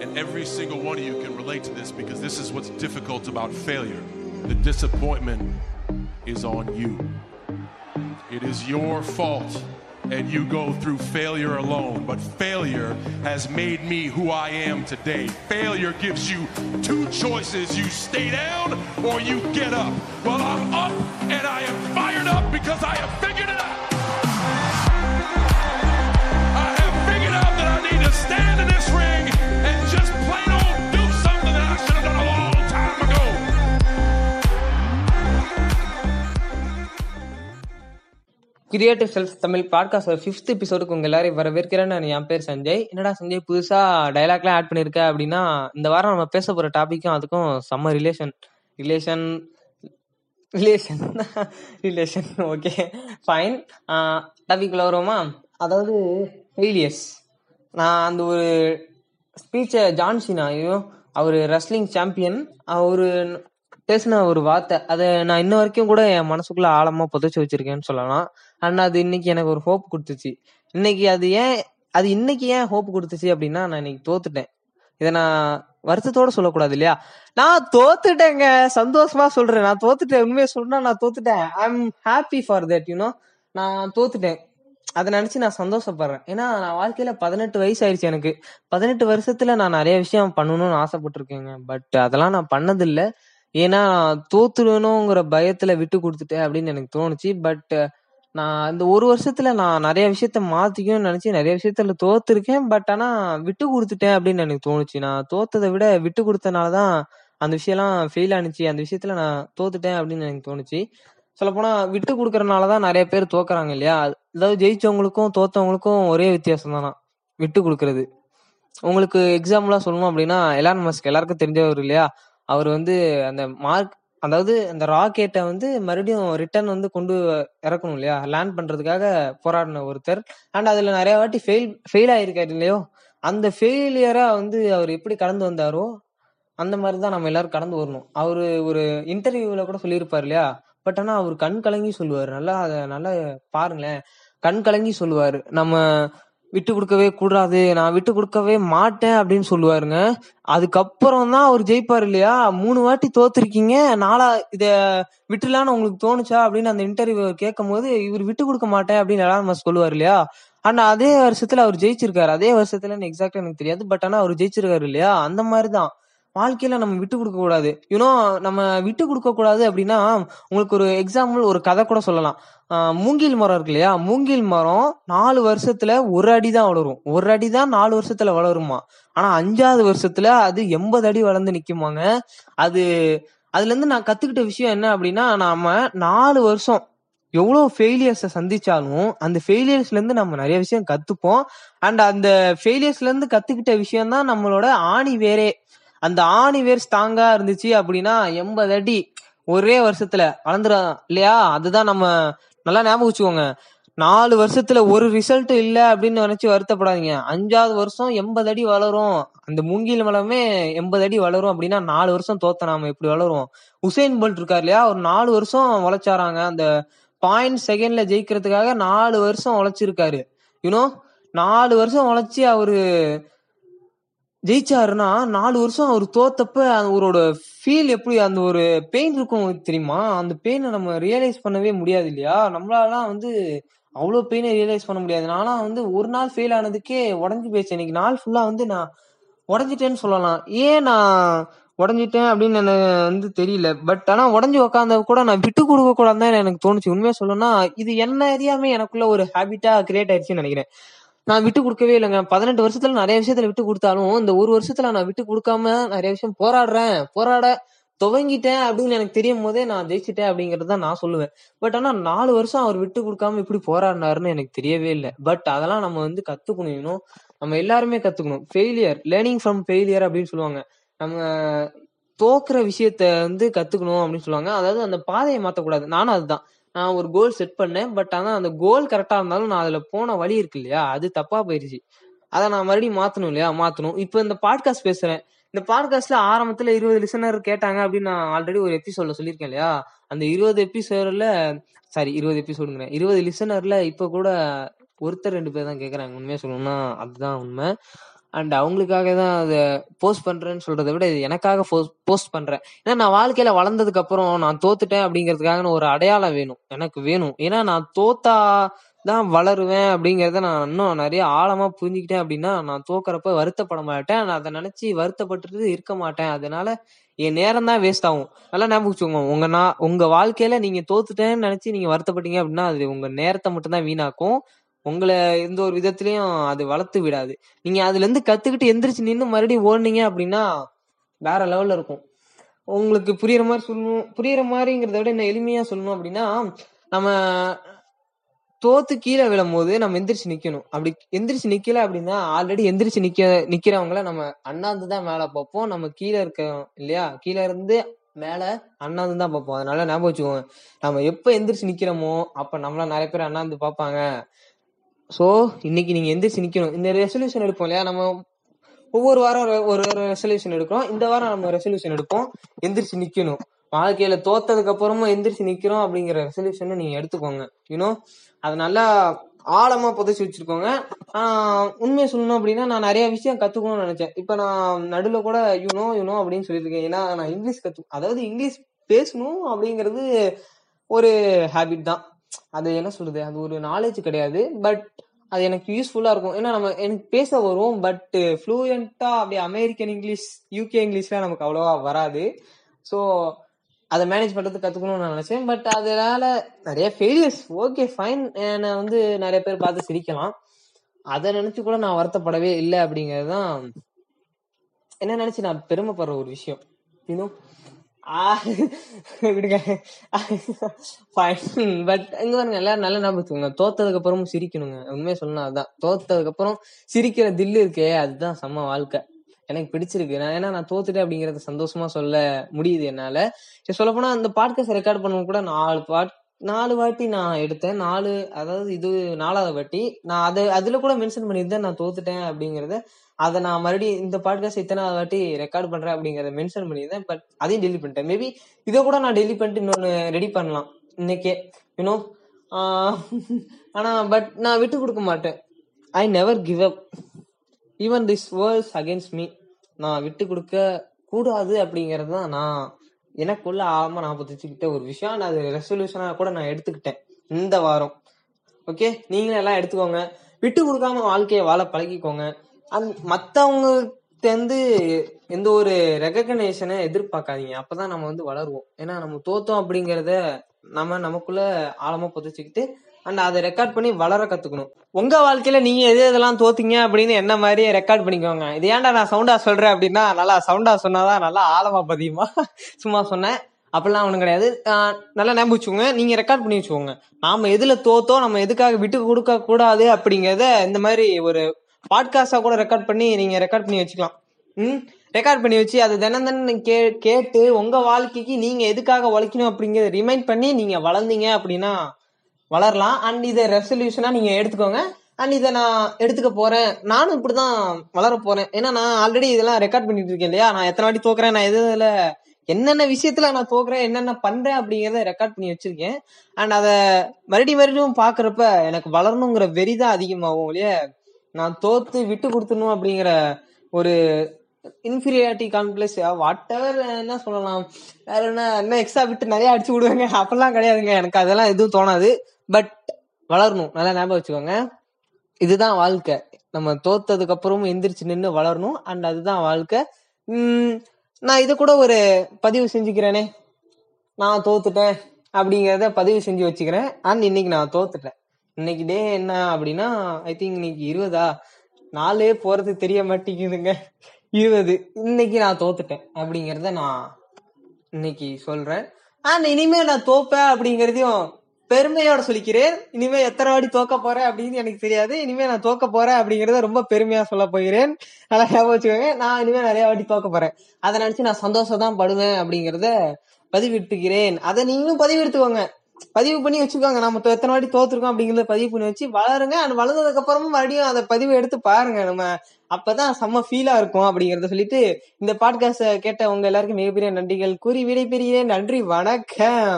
And every single one of you can relate to this because this is what's difficult about failure. The disappointment is on you. It is your fault, and you go through failure alone. But failure has made me who I am today. Failure gives you two choices you stay down or you get up. Well, I'm up, and I am fired up because I have figured it out. Creative self Tamil podcast fifth எபிசோடுக்கு உங்க எல்லாரையும் வரவேற்கிறேன். நான் என் பேர் சஞ்சய். என்னடா சஞ்சய் புதுசா டைலாக்லாம் add பண்ணிருக்க அப்படின்னா இந்த வாரம் நம்ம பேச போற டாபிக்கும் அதுக்கும் செம்ம relation relation relation relation okay fine டாபிக்ல வருவோமா? அதாவது ஃபெயிலியர்ஸ் நான் அந்த ஒரு ஸ்பீச்சை ஜான்சினா ஐயோ அவர் ரெஸ்லிங் சாம்பியன் அவர் பேசின ஒரு வார்த்தை. அதை நான் இன்ன வரைக்கும் கூட என் மனசுக்குள்ள ஆழமா புதைச்சு வச்சிருக்கேன்னு சொல்லலாம். அண்ட் அது இன்னைக்கு எனக்கு ஒரு ஹோப் கொடுத்துச்சு. இன்னைக்கு அது ஏன் அது இன்னைக்கு ஏன் ஹோப் கொடுத்துச்சு அப்படின்னா நான் இன்னைக்கு தோத்துட்டேன். இதை நான் வருத்தத்தோட சொல்லக்கூடாது இல்லையா? நான் தோத்துட்டேங்க. சந்தோஷமா சொல்றேன். நான் தோத்துட்டேன். உண்மையை சொல்றேன் நான் தோத்துட்டேன். I am happy for that you know நான் தோத்துட்டேன். அதை நினைச்சு நான் சந்தோஷப்படுறேன். ஏன்னா நான் வாழ்க்கையில பதினெட்டு வயசு ஆயிடுச்சு எனக்கு. பதினெட்டு வருஷத்துல நான் நிறைய விஷயம் பண்ணணும்னு ஆசைப்பட்டிருக்கேங்க. பட் அதெல்லாம் நான் பண்ணதில்லை. ஏன்னா நான் தோத்துடணுங்கிற பயத்துல விட்டு கொடுத்துட்டேன் அப்படின்னு எனக்கு தோணுச்சு. பட் நான் இந்த ஒரு வருஷத்துல நான் நிறைய விஷயத்த மாத்திக்கணும்னு நினைச்சு நிறைய விஷயத்துல தோத்துருக்கேன். பட் ஆனா விட்டு கொடுத்துட்டேன் அப்படின்னு எனக்கு தோணுச்சு. நான் தோத்ததை விட விட்டு கொடுத்தனாலதான் அந்த விஷயம்லாம் ஃபெயில் ஆனிச்சு. அந்த விஷயத்துல நான் தோத்துட்டேன் அப்படின்னு எனக்கு தோணுச்சு. சொல்ல போனா விட்டு கொடுக்கறனாலதான் நிறைய பேர் தோக்குறாங்க இல்லையா? அதாவது ஜெயிச்சவங்களுக்கும் தோத்தவங்களுக்கும் ஒரே வித்தியாசம் தானா? விட்டு கொடுக்கறது. உங்களுக்கு எக்ஸாம்பிளா சொல்லணும் அப்படின்னா எலான் மஸ்க் எல்லாருக்கும் தெரிஞ்சவர் இல்லையா? அவர் வந்து அந்த மார்க் அதாவது அந்த ராக்கெட்டை வந்து மறுபடியும் ரிட்டர்ன் வந்து கொண்டு இறக்கணும் இல்லையா? லேண்ட் பண்றதுக்காக போராடின ஒருத்தர். அண்ட் அதுல நிறைய வாட்டி ஃபெயில் ஃபெயில் ஆயிருக்காரு இல்லையோ? அந்த ஃபெயிலியரா வந்து அவர் எப்படி கடந்து வந்தாரோ அந்த மாதிரி தான் நம்ம எல்லாரும் கடந்து வரணும். அவரு ஒரு இன்டர்வியூல கூட சொல்லியிருப்பாரு இல்லையா? பட் ஆனா அவர் கண் கலங்கி சொல்லுவாரு. நல்லா அதை நல்லா பாருங்களேன். கண் கலங்கி சொல்லுவாரு. நம்ம விட்டு கொடுக்கவே கூடாது. நான் விட்டு கொடுக்கவே மாட்டேன் அப்படின்னு சொல்லுவாருங்க. அதுக்கப்புறம் தான் அவர் ஜெயிப்பாரு இல்லையா? மூணு வாட்டி தோத்துருக்கீங்க. நாளா இத விட்டுலான்னு உங்களுக்கு தோணுச்சா? அப்படின்னு அந்த இன்டர்வியூ கேட்கும் போது இவர் விட்டு கொடுக்க மாட்டேன் அப்படின்னு எல்லாம் சொல்லுவார் இல்லையா? ஆனா அதே வருஷத்துல அவர் ஜெயிச்சிருக்காரு. அதே வருஷத்துல எக்ஸாக்டா எனக்கு தெரியாது. பட் ஆனா அவர் ஜெயிச்சிருக்காரு இல்லையா? அந்த மாதிரிதான். வாழ்க்கையில நம்ம விட்டு கொடுக்க கூடாது. யூனோ நம்ம விட்டு கொடுக்க கூடாது அப்படின்னா உங்களுக்கு ஒரு எக்ஸாம்பிள் ஒரு கதை கூட சொல்லலாம். மூங்கில் மரம் இருக்கு இல்லையா? மூங்கில் மரம் நாலு வருஷத்துல ஒரு அடி தான் வளரும். ஒரு அடி தான் நாலு வருஷத்துல வளருமா? ஆனா அஞ்சாவது வருஷத்துல அது எண்பது அடி வளர்ந்து நிக்குமாங்க. அது அதுல இருந்து நான் கத்துக்கிட்ட விஷயம் என்ன அப்படின்னா நாம நாலு வருஷம் எவ்வளவு ஃபெயிலியர்ஸை சந்திச்சாலும் அந்த ஃபெயிலியர்ஸ்ல இருந்து நம்ம நிறைய விஷயம் கத்துப்போம். அண்ட் அந்த ஃபெயிலியர்ஸ்ல இருந்து கத்துக்கிட்ட விஷயம் தான் நம்மளோட ஆணி வேரே. அந்த ஆணி வேர் ஸ்ட்ராங்கா இருந்துச்சு அப்படின்னா எண்பது அடி ஒரே வருஷத்துல வளர்ந்துடும் இல்லையா? அதுதான் நம்ம நல்லா ஞாபகம் வச்சுக்கோங்க. நாலு வருஷத்துல ஒரு ரிசல்ட் இல்ல அப்படின்னு நினைச்சு வருத்தப்படாதீங்க. அஞ்சாவது வருஷம் எண்பது அடி வளரும். அந்த மூங்கில் மலமே எண்பது அடி வளரும் அப்படின்னா நாலு வருஷம் தோத்த நாம எப்படி வளரும் உசைன் போல்ட் இருக்காரு இல்லையா? ஒரு நாலு வருஷம் உழைச்சாராங்க. அந்த பாயிண்ட் செகண்ட்ல ஜெயிக்கிறதுக்காக நாலு வருஷம் உழைச்சிருக்காரு. யூனோ நாலு வருஷம் உழைச்சி அவரு ஜெயிச்சாருன்னா நாலு வருஷம் அவர் தோத்தப்ப அவரோட ஃபீல் எப்படி அந்த ஒரு பெயின் இருக்கும் தெரியுமா? அந்த பெயினை நம்ம ரியலைஸ் பண்ணவே முடியாது இல்லையா? நம்மளாலாம் வந்து அவ்வளோ பெயினை ரியலைஸ் பண்ண முடியாது. நானும் வந்து ஒரு நாள் ஃபெயில் ஆனதுக்கே உடஞ்சி போயிடுச்சு. இன்னைக்கு நாள் ஃபுல்லா வந்து நான் உடஞ்சிட்டேன்னு சொல்லலாம். ஏன் நான் உடஞ்சிட்டேன் அப்படின்னு எனக்கு வந்து தெரியல. பட் ஆனால் உடஞ்சி உக்காந்த கூட நான் விட்டு கொடுக்க கூடாதுன்னு எனக்கு தோணுச்சு. உண்மையா சொல்லணும்னா இது என்ன அறியாம எனக்குள்ள ஒரு ஹேபிட்டா கிரியேட் ஆயிடுச்சுன்னு நினைக்கிறேன். நான் விட்டு கொடுக்கவே இல்லைங்க. பதினெட்டு வருஷத்துல நிறைய விஷயத்துல விட்டு கொடுத்தாலும் இந்த ஒரு வருஷத்துல நான் விட்டு கொடுக்காம நிறைய விஷயம் போராடுறேன். போராட துவங்கிட்டேன் அப்படின்னு எனக்கு தெரியும் போதே நான் ஜெயிச்சிட்டேன் அப்படிங்கறத நான் சொல்லுவேன். பட் ஆனா நாலு வருஷம் அவர் விட்டு கொடுக்காம இப்படி போராடினாருன்னு எனக்கு தெரியவே இல்லை. பட் அதெல்லாம் நம்ம வந்து கத்துக்கணும். இன்னும் நம்ம எல்லாருமே கத்துக்கணும். ஃபெயிலியர் லேர்னிங் ஃப்ரம் ஃபெயிலியர் அப்படின்னு சொல்லுவாங்க. நம்ம தோக்குற விஷயத்த வந்து கத்துக்கணும் அப்படின்னு சொல்லுவாங்க. அதாவது அந்த பாதையை மாத்தக்கூடாது. நானும் அதுதான். நான் ஒரு கோல் செட் பண்ணேன். பட் ஆனா அந்த கோல் கரெக்டா இருந்தாலும் நான் அதுல போன வழி இருக்கு இல்லையா? அது தப்பா போயிருச்சு. அதை நான் மறுபடியும் மாத்தணும் இல்லையா? மாத்தணும். இப்போ இந்த பாட்காஸ்ட் பேசுறேன். இந்த பாட்காஸ்ட்ல ஆரம்பத்துல இருபது லிசனர் கேட்டாங்க அப்படின்னு நான் ஆல்ரெடி ஒரு எபிசோட்ல சொல்லியிருக்கேன் இல்லையா? அந்த இருபது எபிசோட்ல சாரி இருபது எபிசோடுங்கிறேன் இருபது லிசனர்ல இப்ப கூட ஒருத்தர் ரெண்டு பேர் தான் கேக்குறாங்க. உண்மையா சொல்லணும்னா அதுதான் உண்மை. அண்ட் அவங்களுக்காக தான் அதை போஸ்ட் பண்றேன்னு சொல்றதை விட இது எனக்காக போஸ்ட் பண்றேன். ஏன்னா நான் வாழ்க்கையில வளர்ந்ததுக்கு அப்புறம் நான் தோத்துட்டேன் அப்படிங்கிறதுக்காக ஒரு அடையாளம் வேணும். எனக்கு வேணும். ஏன்னா நான் தோத்தா தான் வளருவேன் அப்படிங்கறத நான் இன்னும் நிறைய ஆழமா புரிஞ்சுக்கிட்டேன் அப்படின்னா நான் தோக்கறப்ப வருத்தப்பட மாட்டேன். நான் அதை நினைச்சு வருத்தப்பட்டுட்டு இருக்க மாட்டேன். அதனால என் நேரம் தான் வேஸ்ட் ஆகும். நல்லா ஞாபகம் வச்சுக்கோங்க. உங்க நான் உங்க வாழ்க்கையில நீங்க தோத்துட்டேன்னு நினைச்சு நீங்க வருத்தப்பட்டீங்க அப்படின்னா அது உங்க நேரத்தை மட்டும் தான் வீணாக்கும். உங்களை எந்த ஒரு விதத்திலயும் அது வளர்த்து விடாது. நீங்க அதுல இருந்து கத்துக்கிட்டு எந்திரிச்சு நின்று மறுபடியும் ஓடுனீங்க அப்படின்னா வேற லெவல்ல இருக்கும். உங்களுக்கு புரியுற மாதிரி சொல்லணும் புரியுற மாதிரிங்கிறத விட என்ன எளிமையா சொல்லணும் அப்படின்னா நம்ம தோத்து கீழே விழும் போது நம்ம எந்திரிச்சு நிக்கணும். அப்படி எந்திரிச்சு நிக்கல அப்படின்னா ஆல்ரெடி எந்திரிச்சு நிக்க நிக்கிறவங்கள நம்ம அண்ணாந்து தான் மேல பார்ப்போம். நம்ம கீழே இருக்க இல்லையா? கீழே இருந்து மேல அண்ணாந்து தான் பார்ப்போம். அதனால ஞாபகம் வச்சுக்கோங்க. நம்ம எப்ப எந்திரிச்சு நிக்கிறோமோ அப்ப நம்மள நிறைய பேர் அண்ணாந்து பார்ப்பாங்க. ஸோ இன்னைக்கு நீங்க எந்திரிச்சு நிற்கணும் இந்த ரெசல்யூஷன் எடுப்போம் இல்லையா? நம்ம ஒவ்வொரு வாரம் ஒரு ஒரு ஒரு ரெசல்யூஷன் எடுக்கிறோம். இந்த வாரம் நம்ம ரெசல்யூஷன் எடுப்போம். எந்திரிச்சு நிக்கணும். வாழ்க்கையில தோத்ததுக்கு அப்புறமும் எந்திரிச்சு நிக்கிறோம் அப்படிங்கிற ரெசல்யூஷனை நீங்க எடுத்துக்கோங்க. யூனோ அது நல்லா ஆழமா புதைச்சி வச்சிருக்கோங்க. ஆஹ் உண்மையை சொல்லணும் அப்படின்னா நான் நிறைய விஷயம் கத்துக்கணும்னு நினைச்சேன். இப்ப நான் நடுவில் கூட யூனோ யூனோ அப்படின்னு சொல்லியிருக்கேன். ஏன்னா நான் இங்கிலீஷ் கத்து அதாவது இங்கிலீஷ் பேசணும் அப்படிங்கிறது ஒரு ஹாபிட் தான். அது என்ன சொல்றது? அது ஒரு நாலேஜ் கிடையாது. பட் அது எனக்கு யூஸ்ஃபுல்லா இருக்கும். ஏன்னா நம்ம எனக்கு பேச வரும். பட் ஃப்ளூயண்டா அப்படியே அமெரிக்கன் இங்கிலீஷ் யூகே இங்கிலீஷ்லாம் நமக்கு அவ்வளோவா வராது. ஸோ அதை மேனேஜ் பண்றது கத்துக்கணும்னு நான் நினைச்சேன். பட் அதனால நிறைய ஃபெயிலியர்ஸ் ஓகே ஃபைன் என்னை வந்து நிறைய பேர் பார்த்து சிரிக்கலாம். அதை நினைச்சு கூட நான் வருத்தப்படவே இல்லை அப்படிங்கிறது தான் என்ன நினைச்சு நான் பெருமைப்படுற ஒரு விஷயம். இன்னும் விடுங்க. ஃபைன் பட் இங்க பாருங்க எல்லாரும் நல்லா ஞாபகம் தோத்ததுக்கு அப்புறமும் சிரிக்கணுங்க. உண்மையை சொல்லணும் அதுதான் தோத்ததுக்கு அப்புறம் சிரிக்கிற தில்லு இருக்கே அதுதான் செம்ம வாழ்க்கை. எனக்கு பிடிச்சிருக்கு. நான் ஏன்னா நான் தோத்துட்டேன் அப்படிங்கறத சந்தோஷமா சொல்ல முடியுது என்னால. சொல்ல போனா அந்த பாட்காஸ்ட் ரெக்கார்ட் பண்ண கூட நாலு பாட் நாலு வாட்டி நான் எடுத்தேன். நாலு அதாவது இது நாலாவது வாட்டி. நான் அது அதுல கூட மென்ஷன் பண்ணியிருந்தேன் நான் தோத்துட்டேன் அப்படிங்கறத அதை நான் மறுபடியும் இந்த பாட்காஸ்ட் இத்தனாவது வாட்டி ரெக்கார்ட் பண்றேன் அப்படிங்கறத மென்ஷன் பண்ணியிருந்தேன். பட் அதையும் டெலிட் பண்ணிட்டேன். மேபி இதை கூட நான் டெலிட் பண்ணிட்டு இன்னொன்னு ரெடி பண்ணலாம். இன்னைக்கே யூனோ ஆனா பட் நான் விட்டு கொடுக்க மாட்டேன். I never give up even this world's against me நான் விட்டு கொடுக்க கூடாது அப்படிங்கறது தான் நான் எனக்குள்ள ஆழமா நான் புதிச்சுக்கிட்ட ஒரு விஷயம். நான் அது ரெசல்யூஷனா கூட நான் எடுத்துக்கிட்டேன் இந்த வாரம். ஓகே நீங்களும் எல்லாம் எடுத்துக்கோங்க. விட்டு கொடுக்காம வாழ்க்கையை வாழ பழகிக்கோங்க. அந் மத்தவங்களுக்கு வந்து எந்த ஒரு ரெகக்னேஷனை எதிர்பார்க்காதீங்க. அப்பதான் நம்ம வந்து வளருவோம். ஏன்னா நம்ம தோத்தோம் அப்படிங்கறத நம்ம நமக்குள்ள ஆழமா புதைச்சுக்கிட்டு அண்ட் அதை ரெக்கார்ட் பண்ணி வளர கத்துக்கணும். உங்க வாழ்க்கையில நீங்க எது எதெல்லாம் தோத்தீங்க அப்படின்னு என்ன மாதிரியே ரெக்கார்ட் பண்ணிக்கோங்க. இது ஏன்டா நான் சவுண்டா சொல்றேன் அப்படின்னா நல்லா சவுண்டா சொன்னாதான் நல்லா ஆழமா பதியுமா? சும்மா சொன்னேன். அப்படிலாம் ஒண்ணும் கிடையாது. நல்லா ஞாபகம் வச்சுக்கோங்க. நீங்க ரெக்கார்ட் பண்ணி வச்சுக்கோங்க. நாம எதுல தோத்தோம் நம்ம எதுக்காக விட்டு கொடுக்க கூடாது அப்படிங்கறத இந்த மாதிரி ஒரு பாட்காஸ்டா கூட ரெக்கார்ட் பண்ணி நீங்க ரெக்கார்ட் பண்ணி வச்சுக்கலாம். ம்? ரெக்கார்ட் பண்ணி வச்சு அது தினம் தினம் கே கேட்டு உங்க வாழ்க்கைக்கு நீங்க எதுக்காக உழைக்கணும் அப்படிங்கறத ரிமைண்ட் பண்ணி நீங்க வளர்ந்தீங்க அப்படின்னா வளரலாம். அண்ட் இதை ரெசல்யூஷனா நீங்க எடுத்துக்கோங்க. அண்ட் இதை நான் எடுத்துக்க போறேன். நானும் இப்படிதான் வளர போறேன். ஏன்னா நான் ஆல்ரெடி இதெல்லாம் ரெக்கார்ட் பண்ணிட்டு இருக்கேன் இல்லையா? நான் எத்தனை வாட்டி தோக்குறேன்? நான் எதுல என்னென்ன விஷயத்துல நான் தோக்குறேன்? என்னென்ன பண்றேன்? அப்படிங்கறத ரெக்கார்ட் பண்ணி வச்சிருக்கேன். அண்ட் அதை மறுபடியும் மறுபடியும் பாக்குறப்ப எனக்கு வளரணுங்கிற வெறி தான் அதிகமாகும் இல்லையா? நான் தோத்து விட்டு கொடுத்துடணும் அப்படிங்கிற ஒரு இன்ஃபீரியாரிட்டி காம்ப்ளெக்ஸ் வாட் எவர் என்ன சொல்லலாம்? வேற என்ன என்ன எக்ஸ்ட்ரா விட்டு நிறைய அடிச்சு விடுவாங்க. அப்பெல்லாம் கிடையாதுங்க. எனக்கு அதெல்லாம் எதுவும் தோணாது. பட் வளரணும். நல்லா ஞாபகம் வச்சுக்கோங்க. இதுதான் வாழ்க்கை. நம்ம தோத்ததுக்கு அப்புறமும் எந்திரிச்சு நின்று வளரணும். அண்ட் அதுதான் வாழ்க்கை. உம் நான் இதை கூட ஒரு பதிவு செஞ்சுக்கிறேனே. நான் தோத்துட்டேன் அப்படிங்கறத பதிவு செஞ்சு வச்சுக்கிறேன். அண்ட் இன்னைக்கு நான் தோத்துட்டேன். இன்னைக்கு டே என்ன அப்படின்னா ஐ திங்க் இன்னைக்கு இருபதா? நாளே போறது தெரிய மாட்டேங்குதுங்க. இருபது. இன்னைக்கு நான் தோத்துட்டேன். அப்படிங்கறத நான் இன்னைக்கு சொல்றேன். அண்ட் இனிமே நான் தோப்பேன் அப்படிங்கறதையும் பெருமையோட சொல்லிக்கிறேன். இனிமே எத்தனை வாட்டி தோக்க போறேன் அப்படின்னு எனக்கு தெரியாது. இனிமே நான் தோக்க போறேன் அப்படிங்கறத ரொம்ப பெருமையா சொல்ல போகிறேன். நல்லா ஞாபகம் வச்சுக்கோங்க. நான் இனிமே நிறைய வாட்டி தோக்க போறேன். அதை நினைச்சு நான் சந்தோஷம் தான் படுவேன் அப்படிங்கறத பதிவிட்டுக்கிறேன். அதை நீங்களும் பதிவிடுத்துக்கோங்க பதிவு பண்ணி வச்சிருக்காங்க. நம்ம எத்தனை வாட்டி தோத்துருக்கோம் அப்படிங்கறத பதிவு பண்ணி வச்சு வளருங்க. அண்ட் வளர்ந்ததுக்கு அப்புறமும் மறுபடியும் அதை பதிவு எடுத்து பாருங்க. நம்ம அப்பதான் செம்ம ஃபீலா இருக்கும் அப்படிங்கறத சொல்லிட்டு இந்த பாட்காஸ்ட கேட்ட உங்க எல்லாருக்கும் மிகப்பெரிய நன்றிகள். கூறி விடைபெறுகிறேன். நன்றி. வணக்கம்.